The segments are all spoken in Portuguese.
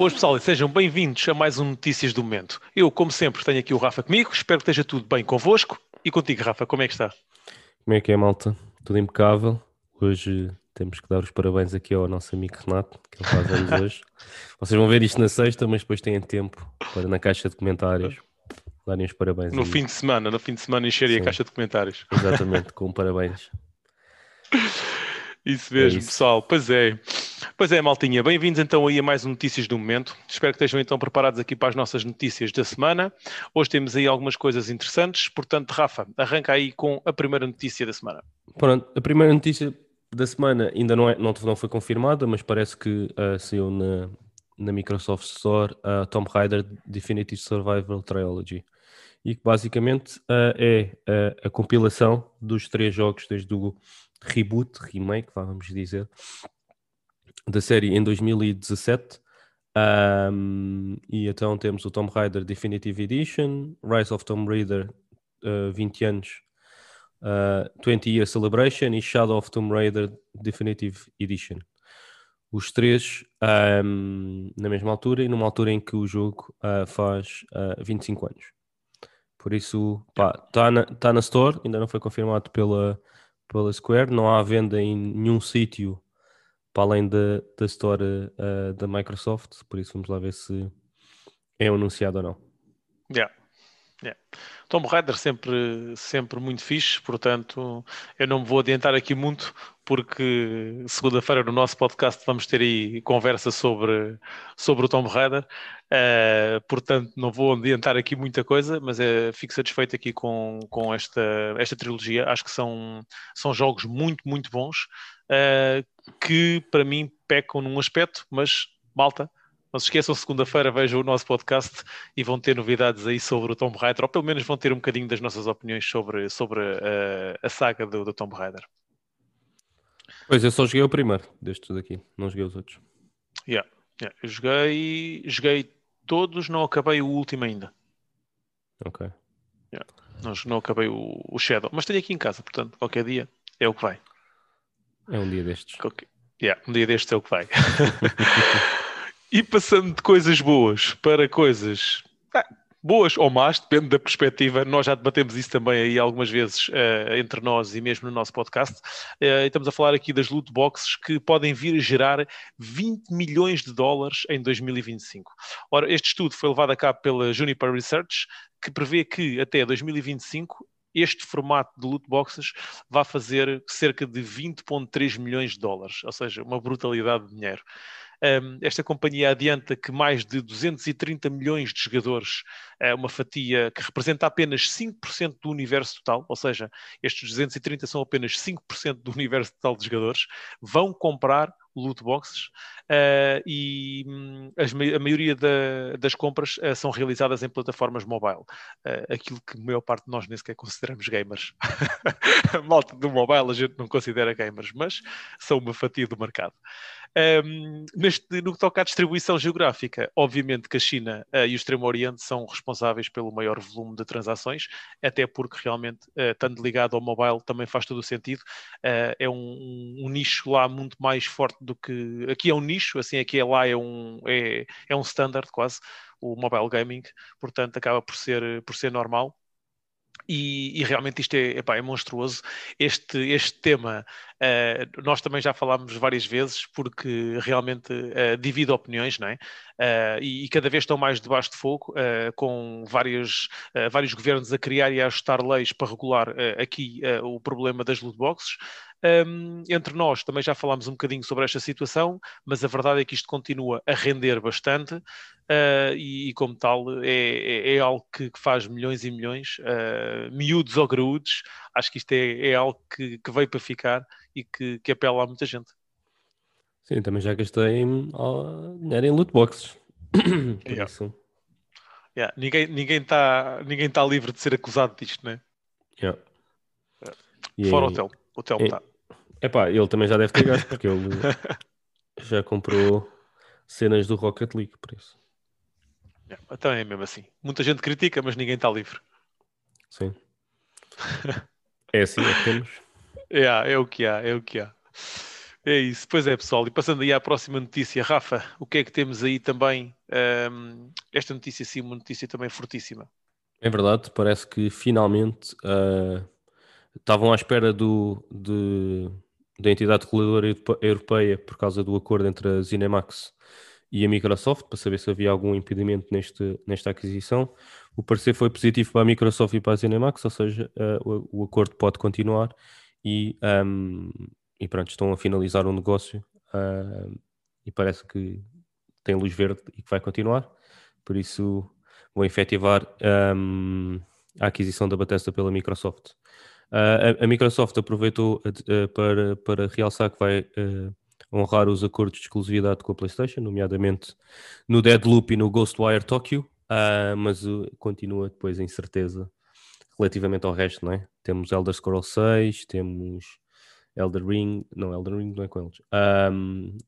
Pois pessoal, sejam bem-vindos a mais um Notícias do Momento. Eu, como sempre, tenho aqui o Rafa comigo, espero que esteja tudo bem convosco. E contigo, Rafa, como é que está? Como é que é, malta? Tudo impecável. Hoje temos que dar os parabéns aqui ao nosso amigo Renato, que ele faz anos hoje. Vocês vão ver isto na sexta, mas depois têm tempo para na caixa de comentários darem os parabéns. No aí. fim de semana, no fim de semana encherem a caixa de comentários. Exatamente, com parabéns. Isso mesmo, é isso. pessoal. Pois é. Pois é, maltinha. Bem-vindos então aí a mais um Notícias do Momento. Espero que estejam então preparados aqui para as nossas notícias da semana. Hoje temos aí algumas coisas interessantes. Portanto, Rafa, arranca aí com a primeira notícia da semana. Pronto, a primeira notícia da semana ainda não, é, não, não foi confirmada, mas parece que uh, saiu na, na Microsoft Store a uh, Tomb Raider Definitive Survival Trilogy. E que basicamente uh, é uh, a compilação dos três jogos desde o reboot, remake, vamos dizer, da série em 2017. Um, e então temos o Tomb Raider Definitive Edition, Rise of Tomb Raider uh, 20 anos, uh, 20 Year Celebration e Shadow of Tomb Raider Definitive Edition. Os três um, na mesma altura e numa altura em que o jogo uh, faz uh, 25 anos. Por isso, está na, tá na Store, ainda não foi confirmado pela, pela Square, não há venda em nenhum sítio para além da, da Store uh, da Microsoft, por isso vamos lá ver se é anunciado ou não. Yeah. Yeah. Tomb Raider sempre, sempre muito fixe, portanto eu não me vou adiantar aqui muito porque segunda-feira no nosso podcast vamos ter aí conversa sobre, sobre o Tomb Raider, uh, portanto não vou adiantar aqui muita coisa, mas uh, fico satisfeito aqui com, com esta, esta trilogia, acho que são, são jogos muito, muito bons, uh, que para mim pecam num aspecto, mas malta, não se esqueçam, segunda-feira vejam o nosso podcast e vão ter novidades aí sobre o Tomb Raider, ou pelo menos vão ter um bocadinho das nossas opiniões sobre, sobre a, a saga do, do Tomb Raider. Pois, eu só joguei o primeiro destes daqui, não joguei os outros. Yeah, yeah. Eu joguei, joguei todos, não acabei o último ainda. Ok. Yeah. Não, não acabei o, o, Shadow, mas tenho aqui em casa, portanto, qualquer dia é o que vai. É um dia destes. Qualquer... Yeah, um dia destes é o que vai. E passando de coisas boas para coisas ah, boas ou más, depende da perspectiva. Nós já debatemos isso também aí algumas vezes uh, entre nós e mesmo no nosso podcast. Uh, estamos a falar aqui das loot boxes que podem vir a gerar 20 milhões de dólares em 2025. Ora, este estudo foi levado a cabo pela Juniper Research, que prevê que até 2025 este formato de loot boxes vai fazer cerca de 20,3 milhões de dólares, ou seja, uma brutalidade de dinheiro. Um, esta companhia adianta que mais de 230 milhões de jogadores, é uma fatia que representa apenas 5% do universo total, ou seja, estes 230 são apenas 5% do universo total de jogadores, vão comprar loot boxes uh, e um, as, a maioria da, das compras uh, são realizadas em plataformas mobile. Uh, aquilo que a maior parte de nós nem sequer consideramos gamers. a malta do mobile a gente não considera gamers, mas são uma fatia do mercado. Um, neste, no que toca à distribuição geográfica, obviamente que a China uh, e o Extremo Oriente são responsáveis pelo maior volume de transações, até porque realmente, uh, estando ligado ao mobile, também faz todo o sentido. Uh, é um, um, nicho lá muito mais forte do que. Aqui é um nicho, assim, aqui é lá é um, é, é um standard quase, o mobile gaming, portanto, acaba por ser, por ser normal. E, e, realmente isto é, epá, é monstruoso. Este, este tema uh, nós também já falámos várias vezes, porque realmente uh, divide opiniões, não é? Uh, e, e, cada vez estão mais debaixo de fogo, com vários, vários governos a criar e a ajustar leis para regular aqui o problema das loot boxes. Um, entre nós também já falámos um bocadinho sobre esta situação, mas a verdade é que isto continua a render bastante uh, e, e, como tal, é, é, é algo que, que, faz milhões e milhões, uh, miúdos ou graúdos. Acho que isto é, é algo que, que, veio para ficar e que, que apela a muita gente. Sim, também já gastei dinheiro em loot boxes. yeah. Yeah. Ninguém está ninguém tá, ninguém tá livre de ser acusado disto, não é? Yeah. Fora o hotel. O hotel está. Epá, ele também já deve ter gasto, porque ele já comprou cenas do Rocket League, por isso. É, então é mesmo assim. Muita gente critica, mas ninguém está livre. Sim. É assim é que temos. É, é o que há, é o que há. É isso, pois é, pessoal. E passando aí à próxima notícia, Rafa, o que é que temos aí também? Um, esta notícia, sim, uma notícia também fortíssima. É verdade, parece que finalmente uh, estavam à espera do, de, da entidade reguladora europeia por causa do acordo entre a Zinemax e a Microsoft para saber se havia algum impedimento neste, nesta aquisição. O parecer foi positivo para a Microsoft e para a Zinemax, ou seja, uh, o, o, acordo pode continuar e, um, e pronto, estão a finalizar o um negócio uh, e parece que tem luz verde e que vai continuar. Por isso, vou efetivar um, a aquisição da Bethesda pela Microsoft. Uh, a, a, Microsoft aproveitou uh, para, para realçar que vai uh, honrar os acordos de exclusividade com a PlayStation, nomeadamente no Deadloop e no Ghostwire Tokyo, mas continua depois a incerteza relativamente ao resto, não é? Temos Elder Scrolls 6, temos Elder Ring, não, Elder Ring não é com eles. Um,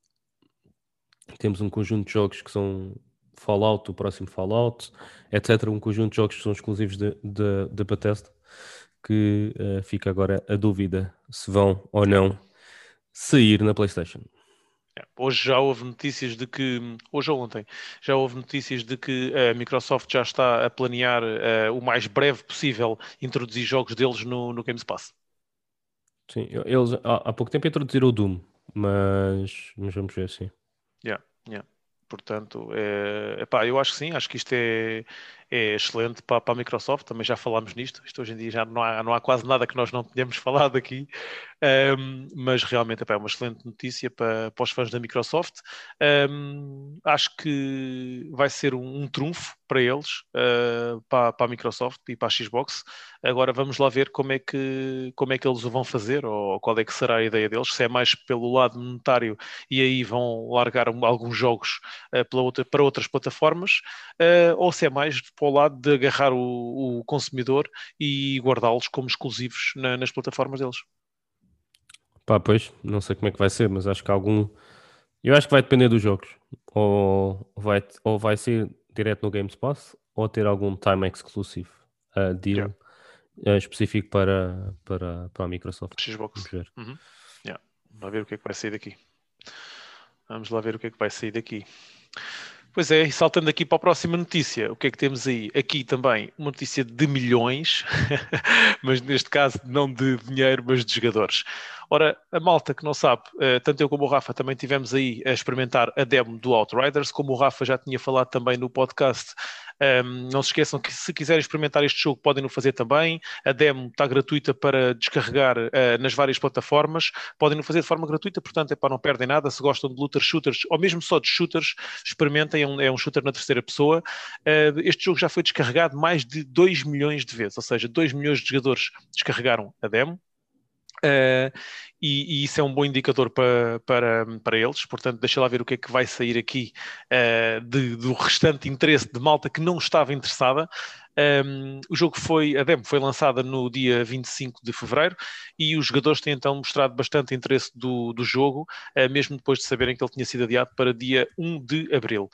temos um conjunto de jogos que são Fallout, o próximo Fallout, etc. Um conjunto de jogos que são exclusivos da Bethesda, que uh, fica agora a dúvida se vão ou não sair na PlayStation. É, hoje já houve notícias de que, hoje ou ontem, já houve notícias de que a Microsoft já está a planear uh, o mais breve possível introduzir jogos deles no, no Games Pass. Sim, eles há, há pouco tempo introduziram o Doom, mas, mas vamos ver, sim. Yeah, yeah. Portanto, é, epá, eu acho que sim, acho que isto é, é excelente para, para, a Microsoft, também já falámos nisto, isto hoje em dia já não há, não há quase nada que nós não tenhamos falado aqui, um, mas realmente é uma excelente notícia para, para os fãs da Microsoft. Um, acho que vai ser um, um trunfo para eles, uh, para, para, a Microsoft e para a Xbox. Agora vamos lá ver como é que, como é que eles o vão fazer, ou qual é que será a ideia deles, se é mais pelo lado monetário e aí vão largar alguns jogos uh, outra, para outras plataformas, uh, ou se é mais para o lado de agarrar o, o consumidor e guardá-los como exclusivos na, nas plataformas deles. Pá, pois, não sei como é que vai ser, mas acho que algum. Eu acho que vai depender dos jogos. Ou vai, ou vai ser direto no Games Pass, ou ter algum time exclusive uh, deal yeah. uh, específico para, para, para a Microsoft. Xbox. Vamos ver. Uhum. Yeah. Vamos lá ver o que é que vai sair daqui. Vamos lá ver o que é que vai sair daqui. Pois é, e saltando aqui para a próxima notícia, o que é que temos aí? Aqui também uma notícia de milhões, mas neste caso não de dinheiro, mas de jogadores. Ora, a malta que não sabe, eh, tanto eu como o Rafa também tivemos aí a experimentar a demo do Outriders, como o Rafa já tinha falado também no podcast, um, não se esqueçam que se quiserem experimentar este jogo podem o fazer também. A demo está gratuita para descarregar uh, nas várias plataformas. Podem o fazer de forma gratuita, portanto é para não perdem nada. Se gostam de lutas shooters ou mesmo só de shooters, experimentem. É um, é um shooter na terceira pessoa. Uh, este jogo já foi descarregado mais de 2 milhões de vezes, ou seja, 2 milhões de jogadores descarregaram a demo. Uh, e, e, isso é um bom indicador para, para, para eles, portanto, deixa lá ver o que é que vai sair aqui uh, de, do restante interesse de malta que não estava interessada. Um, o jogo foi, a demo foi lançada no dia 25 de fevereiro e os jogadores têm então mostrado bastante interesse do, do jogo, uh, mesmo depois de saberem que ele tinha sido adiado para dia 1 de abril.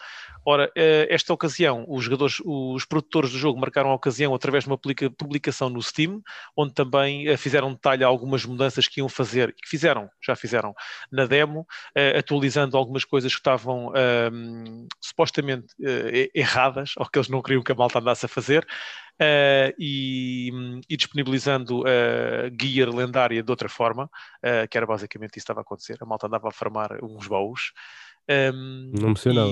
Ora, uh, esta ocasião, os jogadores, os produtores do jogo marcaram a ocasião através de uma publicação no Steam, onde também uh, fizeram detalhe a algumas mudanças que iam fazer, que fizeram, já fizeram na demo, atualizando algumas coisas que estavam supostamente erradas, ou que eles não queriam que a malta andasse a fazer, Uh, e, e, disponibilizando uh, gear lendária de outra forma, uh, que era basicamente isso que estava a acontecer. A malta andava a farmar uns baús. Um, não me sei nada.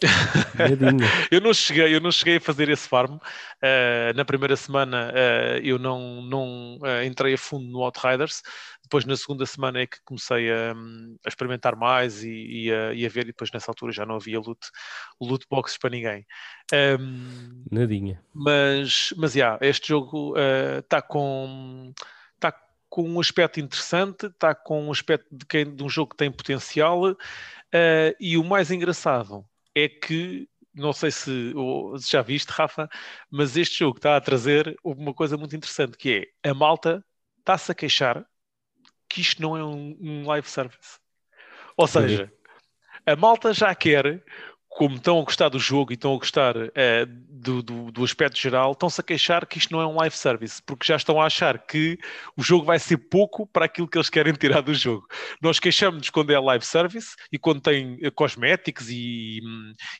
eu não cheguei, eu não cheguei a fazer esse farm. Uh, na primeira semana uh, eu não, não uh, entrei a fundo no Outriders. Depois na segunda semana é que comecei a, a experimentar mais e, e, a, e, a, ver. E depois nessa altura já não havia loot, loot boxes para ninguém. Um, Nadinha. Mas, mas yeah, este jogo está com está com um aspecto interessante, está com um aspecto de, quem, de um jogo que tem potencial. e o mais engraçado é que não sei se, se, já viste, Rafa, mas este jogo está a trazer uma coisa muito interessante, que é a malta está-se a queixar que isto não é um, um live service. Ou seja, a malta já quer como estão a gostar do jogo e estão a gostar uh, do, do, do, aspecto geral, estão-se a queixar que isto não é um live service, porque já estão a achar que o jogo vai ser pouco para aquilo que eles querem tirar do jogo. Nós queixamos-nos quando é live service e quando tem uh, cosméticos e,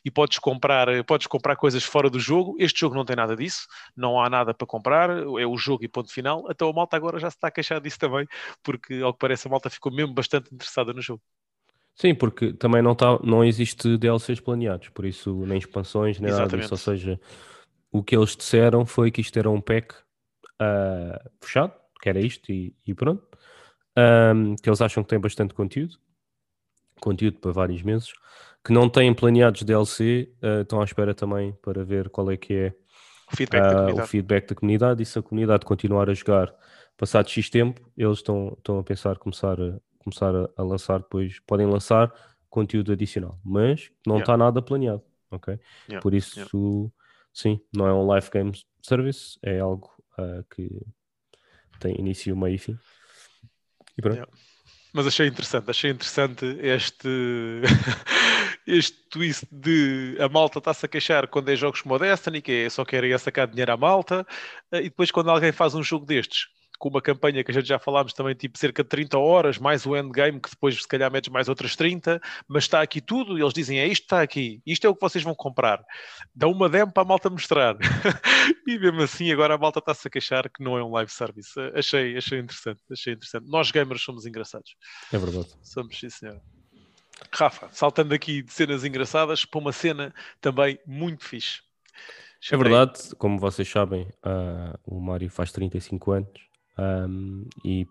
e podes, comprar, podes comprar coisas fora do jogo. Este jogo não tem nada disso, não há nada para comprar, é o jogo e ponto final. Então a malta agora já se está a queixar disso também, porque ao que parece a malta ficou mesmo bastante interessada no jogo. Sim, porque também não, tá, não existe DLCs planeados, por isso nem expansões, nem Exatamente. nada disso. Ou seja, o que eles disseram foi que isto era um pack uh, fechado, que era isto e, e pronto. Um, que eles acham que tem bastante conteúdo, conteúdo para vários meses, que não têm planeados DLC, uh, estão à espera também para ver qual é que é o feedback, uh, o feedback da comunidade e se a comunidade continuar a jogar passado X tempo, eles estão, estão a pensar começar a, começar a, a, lançar depois, podem lançar conteúdo adicional, mas não está yeah. nada planeado, ok? Yeah. Por isso, yeah. sim, não é um live game service, é algo uh, que tem início, meio e fim. E pronto. Mas achei interessante, achei interessante este, este twist de a malta está-se a queixar quando é jogos como o Destiny, que é só querem sacar dinheiro à malta, ah, e depois quando alguém faz um jogo destes com uma campanha que a gente já falámos também, tipo cerca de 30 horas, mais o endgame, que depois se calhar metes mais outras 30, mas está aqui tudo, e eles dizem, é isto está aqui, isto é o que vocês vão comprar. Dá uma demo para a malta mostrar. e mesmo assim, agora a malta está-se a queixar que não é um live service. Achei, achei interessante, achei interessante. Nós gamers somos engraçados. É verdade. Somos, sim senhor. Rafa, saltando aqui de cenas engraçadas para uma cena também muito fixe. É verdade, como vocês sabem, uh, o Mário faz 35 anos um, e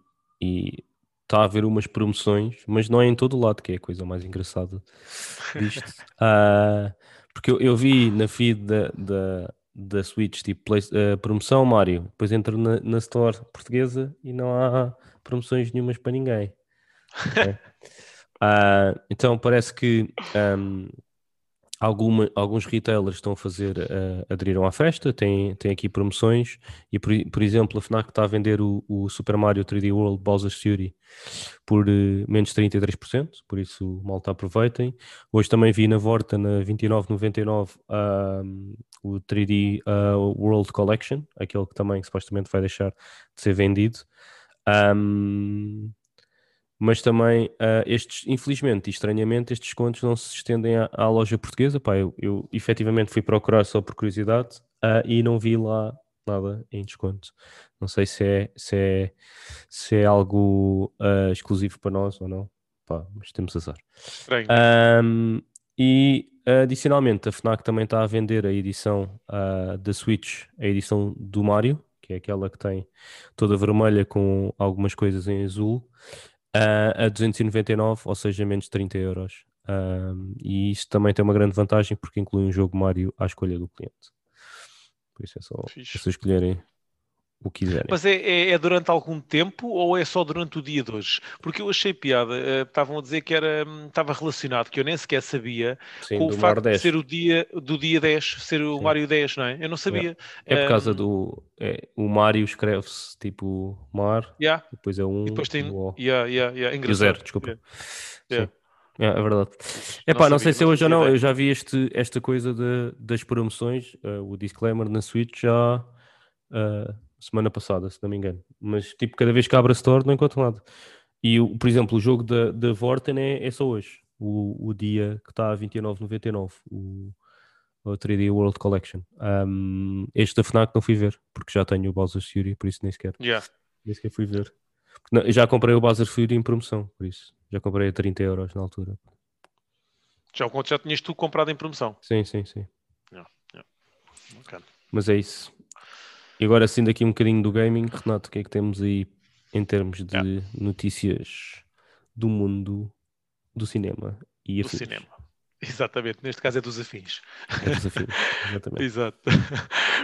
está a haver umas promoções, mas não é em todo o lado, que é a coisa mais engraçada disto. uh, porque eu, eu, vi na feed da, da, da Switch tipo play, uh, promoção Mario, depois entro na, na Store portuguesa e não há promoções nenhumas para ninguém. Okay? uh, então parece que um, Alguma, alguns retailers estão a fazer, uh, aderiram à festa, têm, têm aqui promoções e, por, por exemplo, a FNAC está a vender o, o Super Mario 3D World Bowser's Fury por uh, menos 33%, por isso malta aproveitem. Hoje também vi na Vorta, na 29,99, uh, o 3D uh, World Collection, aquele que também supostamente vai deixar de ser vendido. Um, mas também uh, estes, infelizmente e estranhamente, estes descontos não se estendem à, à loja portuguesa. Pá, eu, eu efetivamente fui procurar só por curiosidade uh, e não vi lá nada em desconto. Não sei se é, se é, se é algo uh, exclusivo para nós ou não, Pá, mas temos azar. Um, e adicionalmente, a Fnac também está a vender a edição da Switch, a edição do Mario, que é aquela que tem toda vermelha com algumas coisas em azul uh, a 299, ou seja, menos de 30 euros. Um, e isso também tem uma grande vantagem porque inclui um jogo Mario à escolha do cliente. Por isso é só vocês escolherem o que quiserem. Mas é, é, é, durante algum tempo ou é só durante o dia de hoje? Porque eu achei piada, uh, estavam a dizer que era, estava relacionado, que eu nem sequer sabia, Sim, com o facto de ser o dia do dia 10, ser o Sim. Mario 10, não é? Eu não sabia. É, é por causa um... do. É, o Mario escreve-se tipo mar, yeah. depois é um. E depois tem. O yeah, yeah, yeah. E o zero, desculpa. Yeah. É, é, verdade. É pá, não, sei se é hoje ou não, eu já vi este, esta coisa de, das promoções, uh, o disclaimer na Switch já uh, semana passada, se não me engano. Mas tipo, cada vez que abre a Store não encontro nada. E, por exemplo, o jogo da, da Vorten é, é só hoje, o, o dia que está a 29,99, o, o 3D World Collection. Um, este da FNAC não fui ver, porque já tenho o Bowser's Fury, por isso nem sequer, yeah. nem sequer fui ver. Não, já comprei o Bowser Fury em promoção, por isso. Já comprei a 30 euros na altura. Já, já tinhas tu comprado em promoção? Sim, sim, sim. Yeah, yeah. Okay. Mas é isso. E agora, assim, daqui um bocadinho do gaming, Renato, o que é que temos aí em termos de yeah. notícias do mundo do cinema e do cinema. Exatamente, neste caso é dos afins. É dos afins, exatamente. Exato.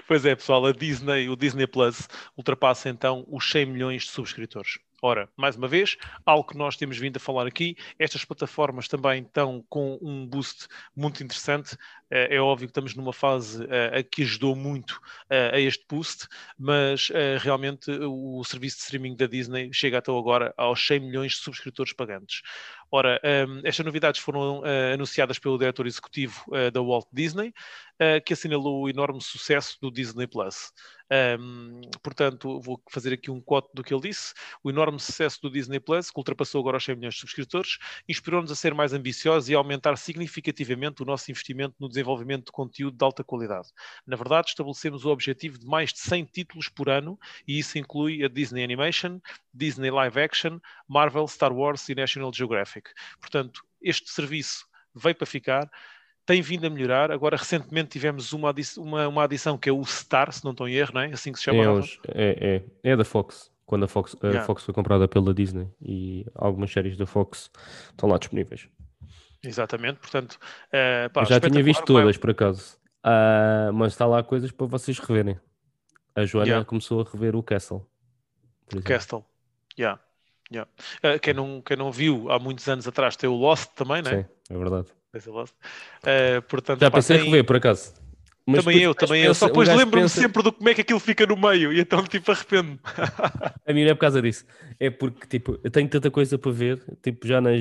Pois é, pessoal, a Disney, o Disney Plus ultrapassa então os 100 milhões de subscritores. Ora, mais uma vez, algo que nós temos vindo a falar aqui, estas plataformas também estão com um boost muito interessante. Eh, é óbvio que estamos numa fase uh, que ajudou muito uh, a este boost, mas realmente o serviço de streaming da Disney chega até agora aos 100 milhões de subscritores pagantes. Ora, um, estas novidades foram uh, anunciadas pelo diretor executivo uh, da Walt Disney, uh, que assinalou o enorme sucesso do Disney Plus. Um, portanto, vou fazer aqui um quote do que ele disse. O enorme sucesso do Disney Plus, que ultrapassou agora os 100 milhões de subscritores, inspirou-nos a ser mais ambiciosos e a aumentar significativamente o nosso investimento no desenvolvimento de conteúdo de alta qualidade. Na verdade, estabelecemos o objetivo de mais de 100 títulos por ano, e isso inclui a Disney Animation, Disney Live Action, Marvel, Star Wars e National Geographic. Portanto, este serviço veio para ficar tem vindo a melhorar. Agora, recentemente tivemos uma, adição, uma, uma adição que é o Star, se não estou em erro, não é? Assim que se chama. É, é, é, é da Fox, quando a Fox, a yeah. Fox foi comprada pela Disney e algumas séries da Fox estão lá disponíveis. Exatamente, portanto, uh, pá, já tinha visto todas por acaso, uh, mas está lá coisas para vocês reverem. A Joana yeah. começou a rever o Castle. O Castle, yeah. Yeah. Uh, quem, não, quem não viu há muitos anos atrás tem o Lost também, não é? Sim, é verdade. Uh, portanto, Já pensei em rever, por acaso. Mas também eu, também eu. Só depois lembro-me pensa... sempre do como é que aquilo fica no meio e então tipo arrependo. a mim não é por causa disso. É porque tipo, eu tenho tanta coisa para ver, tipo, já nas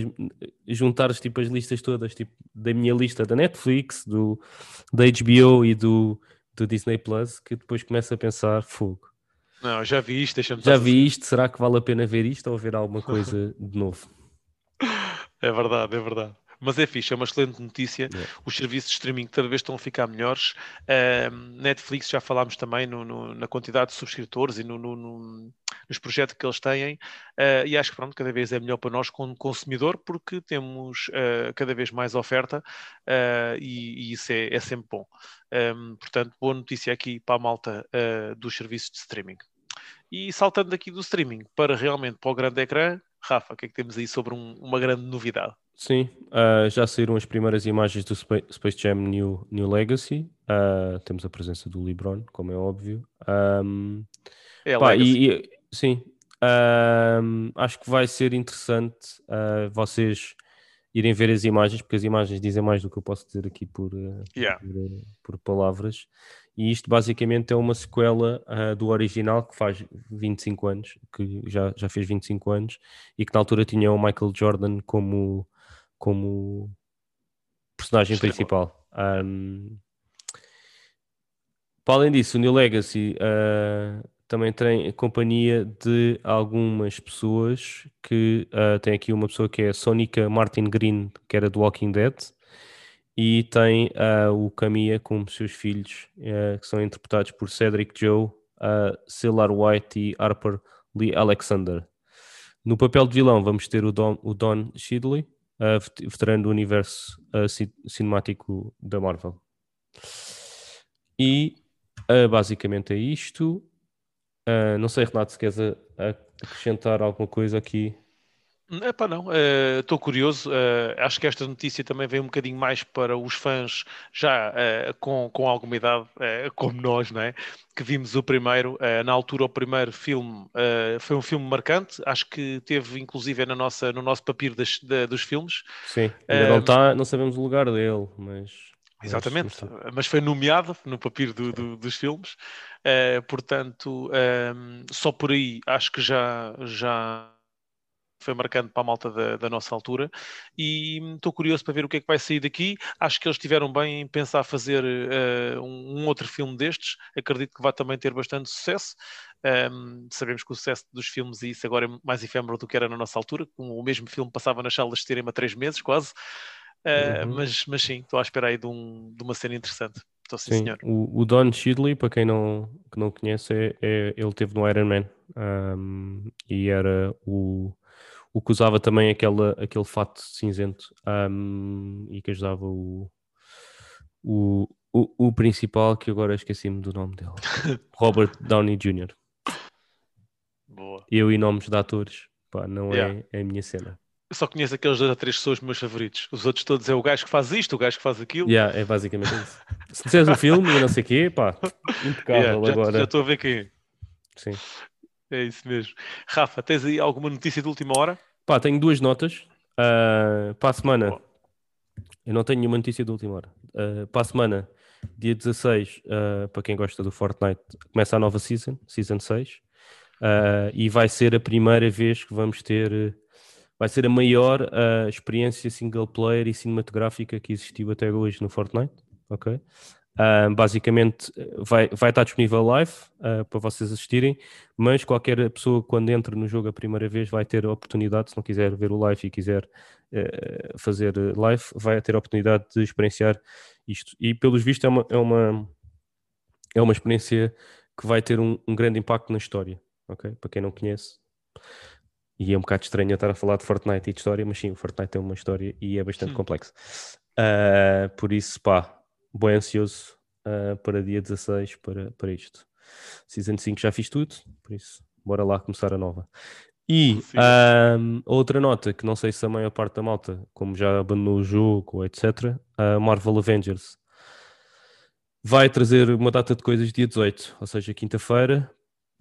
juntar tipo, as listas todas, tipo, da minha lista da Netflix, do, da HBO e do, do Disney Plus, que depois começo a pensar, fogo. Não, já vi isto, deixa-me Já vi isto, será que vale a pena ver isto ou ver alguma coisa de novo? É verdade, é verdade. Mas é fixe, é uma excelente notícia. Yeah. Os serviços de streaming cada vez estão a ficar melhores. Uh, Netflix, já falámos também no, no, na quantidade de subscritores e no, nos projetos que eles têm. Uh, e acho que pronto, cada vez é melhor para nós como consumidor, porque temos uh, cada vez mais oferta ah, e, e, isso é, é sempre bom. Um, portanto, boa notícia aqui para a malta dos serviços de streaming. E saltando aqui do streaming para realmente para o grande ecrã, Rafa, o que é que temos aí sobre um, uma grande novidade? Sim, uh, já saíram as primeiras imagens do Space Jam New, New Legacy. Uh, temos a presença do LeBron, como é óbvio. Um, é pá, e, e, sim, um, acho que vai ser interessante uh, vocês irem ver as imagens, porque as imagens dizem mais do que eu posso dizer aqui por, yeah. por, por, palavras. E isto basicamente é uma sequela do original que faz 25 anos, que já, já fez 25 anos, e que na altura tinha o Michael Jordan como como personagem principal. Um, para além disso, o New Legacy uh, também tem companhia de algumas pessoas que uh, tem aqui uma pessoa que é a Sonica Martin Green, que era do Walking Dead, e tem uh, o Camilla como seus filhos, que são interpretados por Cedric Joe, Cellar White e Harper Lee Alexander. No papel de vilão vamos ter o Don, o Don Shidley, uh, veterano do universo uh, cinemático da Marvel. E uh, basicamente é isto. Uh, não sei, Renato, se queres acrescentar alguma coisa aqui. É pá, não. Estou uh, curioso. Uh, acho que esta notícia também vem um bocadinho mais para os fãs já uh, com, com alguma idade, como nós, não é? Que vimos o primeiro. na altura, o primeiro filme foi um filme marcante. Acho que teve, inclusive, na nossa, no nosso papiro das, da, dos filmes. Sim, ainda não está, não sabemos o lugar dele, mas. Exatamente, mas, mas foi nomeado no papiro do, do, dos filmes. portanto, só por aí acho que já. já foi marcante para a malta da, da nossa altura e estou curioso para ver o que é que vai sair daqui. Acho que eles estiveram bem em pensar fazer uh, um, um, outro filme destes. Acredito que vai também ter bastante sucesso. Um, sabemos que o sucesso dos filmes e isso agora é mais efêmero do que era na nossa altura. O mesmo filme passava nas salas de cinema três meses, quase. Uh, uhum. mas, mas sim, estou à espera aí de, um, de uma cena interessante. Estou sim, sim, senhor. O, o, Don Shidley, para quem não, que não conhece, é, é ele teve no Iron Man um, e era o o que usava também aquela, aquele fato cinzento um, e que ajudava o, o, o, o principal, que agora esqueci-me do nome dele, Robert Downey Jr. Boa. Eu e nomes de atores, pá, não yeah. é, é a minha cena. Eu só conheço aqueles dois a três pessoas meus favoritos. Os outros todos é o gajo que faz isto, o gajo que faz aquilo. Yeah, é basicamente isso. Se disseres o filme e não sei o quê, pá, impecável yeah, já, agora. Já estou a ver quem Sim. É isso mesmo. Rafa, tens aí alguma notícia de última hora? Pá, tenho duas notas. Uh, para a semana, eu não tenho nenhuma notícia de última hora. Uh, para a semana, dia 16, uh, ah, para quem gosta do Fortnite, começa a nova season, season 6. Uh, e vai ser a primeira vez que vamos ter vai ser a maior experiência single player e cinematográfica que existiu até hoje no Fortnite, ok? Uh, basicamente vai, vai estar disponível live uh, para vocês assistirem, mas qualquer pessoa quando entra no jogo a primeira vez vai ter a oportunidade, se não quiser ver o live e quiser uh, fazer live, vai ter a oportunidade de experienciar isto. E pelos vistos é uma, é uma, é uma experiência que vai ter um, um grande impacto na história, ok? Para quem não conhece, e é um bocado estranho estar a falar de Fortnite e de história, mas sim, o Fortnite tem uma história e é bastante hum. complexo. Uh, por isso, pá, bem ansioso uh, para dia 16 para, para isto. Season 5 já fiz tudo, por isso, bora lá começar a nova. E um, outra nota que não sei se a maior parte da malta, como já abandonou o jogo, etc., a Marvel Avengers vai trazer uma data de coisas dia 18, ou seja, quinta-feira.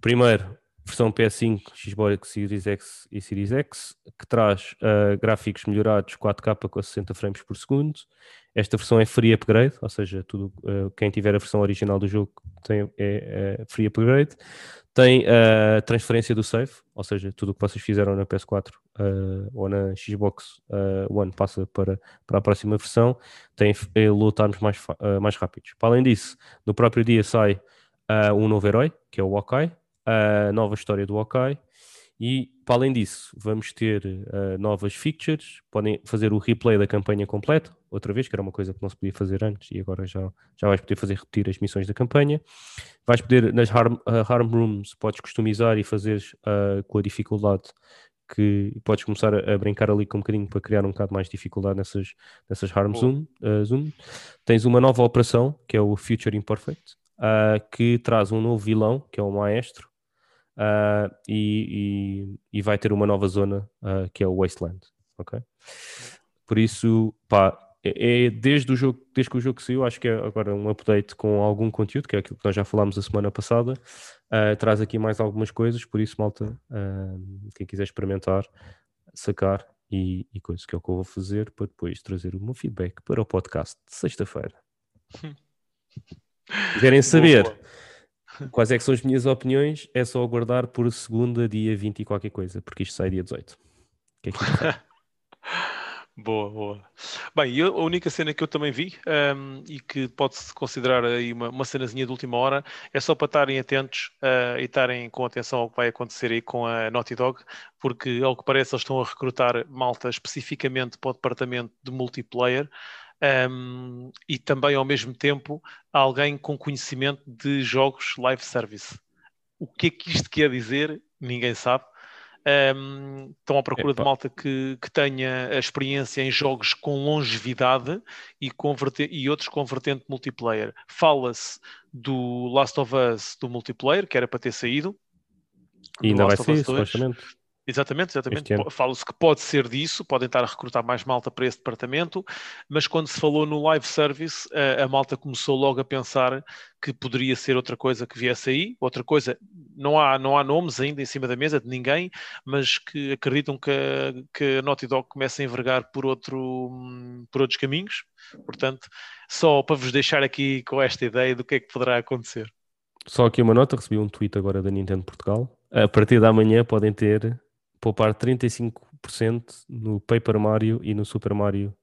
Primeiro, versão PS5, Xbox Series X e Series X, que traz uh, gráficos melhorados 4K com 60 frames por segundo. Esta versão é free upgrade, ou seja, tudo, uh, quem tiver a versão original do jogo tem, é, é free upgrade. Tem a uh, transferência do save, ou seja, tudo o que vocês fizeram na PS4 uh, ou na Xbox One passa para, para a próxima versão. Tem times mais, mais rápidos. Para além disso, no próprio dia sai um novo herói, que é o Hawkeye, a nova história do Hawkeye. E, para além disso, vamos ter uh, novas features, podem fazer o replay da campanha completa, outra vez, que era uma coisa que não se podia fazer antes, e agora já, já vais poder fazer repetir as missões da campanha. Vais poder, nas harm, uh, harm rooms, podes customizar e fazer uh, com a dificuldade que podes começar a, a, brincar ali com um bocadinho para criar um bocado mais dificuldade nessas, nessas harm zoom, zoom. Tens uma nova operação, que é o Future Imperfect, que traz um novo vilão, que é o Maestro, uh, e, e, e, vai ter uma nova zona uh, que é o Wasteland, ok? Por isso, pá, é, é, desde o jogo, desde que o jogo saiu, acho que é agora um update com algum conteúdo, que é aquilo que nós já falámos a semana passada, uh, traz aqui mais algumas coisas, por isso, malta, quem quiser experimentar, sacar e, e coisas que é o que eu vou fazer para depois trazer o meu feedback para o podcast de sexta-feira. Quiserem saber boa. Quais é que são as minhas opiniões? É só aguardar por segunda, dia 20 e qualquer coisa, porque isto sai dia 18. Que é que Boa, boa. Bem, eu, a única cena que eu também vi um, e que pode-se considerar aí uma, uma cenazinha de última hora é só para estarem atentos uh, e estarem com atenção ao que vai acontecer aí com a Naughty Dog, porque ao que parece eles estão a recrutar malta especificamente para o departamento de multiplayer um, e também ao mesmo tempo alguém com conhecimento de jogos live service. O que é que isto quer dizer? Ninguém sabe. Um, estão à procura Epa. de malta que, que tenha a experiência em jogos com longevidade e, e outros com vertente multiplayer. Fala-se do Last of Us do multiplayer, que era para ter saído. E ainda vai sair, supostamente. Exatamente, exatamente. Fala-se que pode ser disso, podem estar a recrutar mais malta para esse departamento, mas quando se falou no live service, a, a, malta começou logo a pensar que poderia ser outra coisa que viesse aí, outra coisa, não há, não há nomes ainda em cima da mesa de ninguém, mas que acreditam que, que a Naughty Dog comece a envergar por, outro, por outros caminhos. Portanto, só para vos deixar aqui com esta ideia do que é que poderá acontecer. Só aqui uma nota, recebi um tweet agora da Nintendo Portugal. A partir da manhã podem ter poupar 35% no Paper Mario e no Super Mario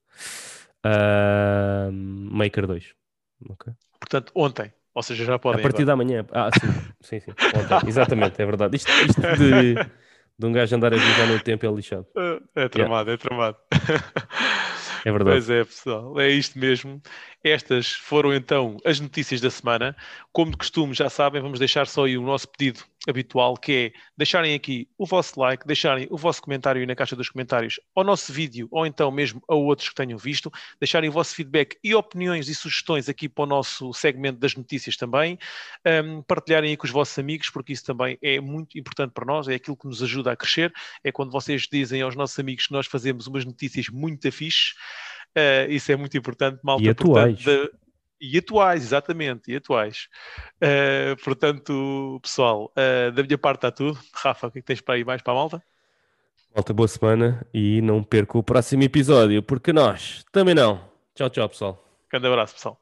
uh, Maker 2. Okay? Portanto, ontem. Ou seja, já podem. A partir da manhã. Ah, sim, sim, sim. Ontem. Exatamente, é verdade. Isto, isto de, de, um gajo andar a viajar no tempo é lixado. É tramado, yeah. é tramado. É verdade. Pois é, pessoal, é isto mesmo. Estas foram então as notícias da semana. Como de costume, já sabem, vamos deixar só aí o nosso pedido habitual, que é deixarem aqui o vosso like, deixarem o vosso comentário aí na caixa dos comentários ao nosso vídeo, ou então mesmo a outros que tenham visto, deixarem o vosso feedback e opiniões e sugestões aqui para o nosso segmento das notícias também, um, partilharem aí com os vossos amigos, porque isso também é muito importante para nós, é aquilo que nos ajuda a crescer, é quando vocês dizem aos nossos amigos que nós fazemos umas notícias muito afixes, Uh, isso é muito importante, malta. E atuais. Portanto, de... E atuais, exatamente, e atuais. Uh, portanto, pessoal, uh, da minha parte está tudo. Rafa, o que, é que tens para ir mais para a malta? Malta, boa semana e não perca o próximo episódio, porque nós também não. Tchau, tchau, pessoal. Grande abraço, pessoal.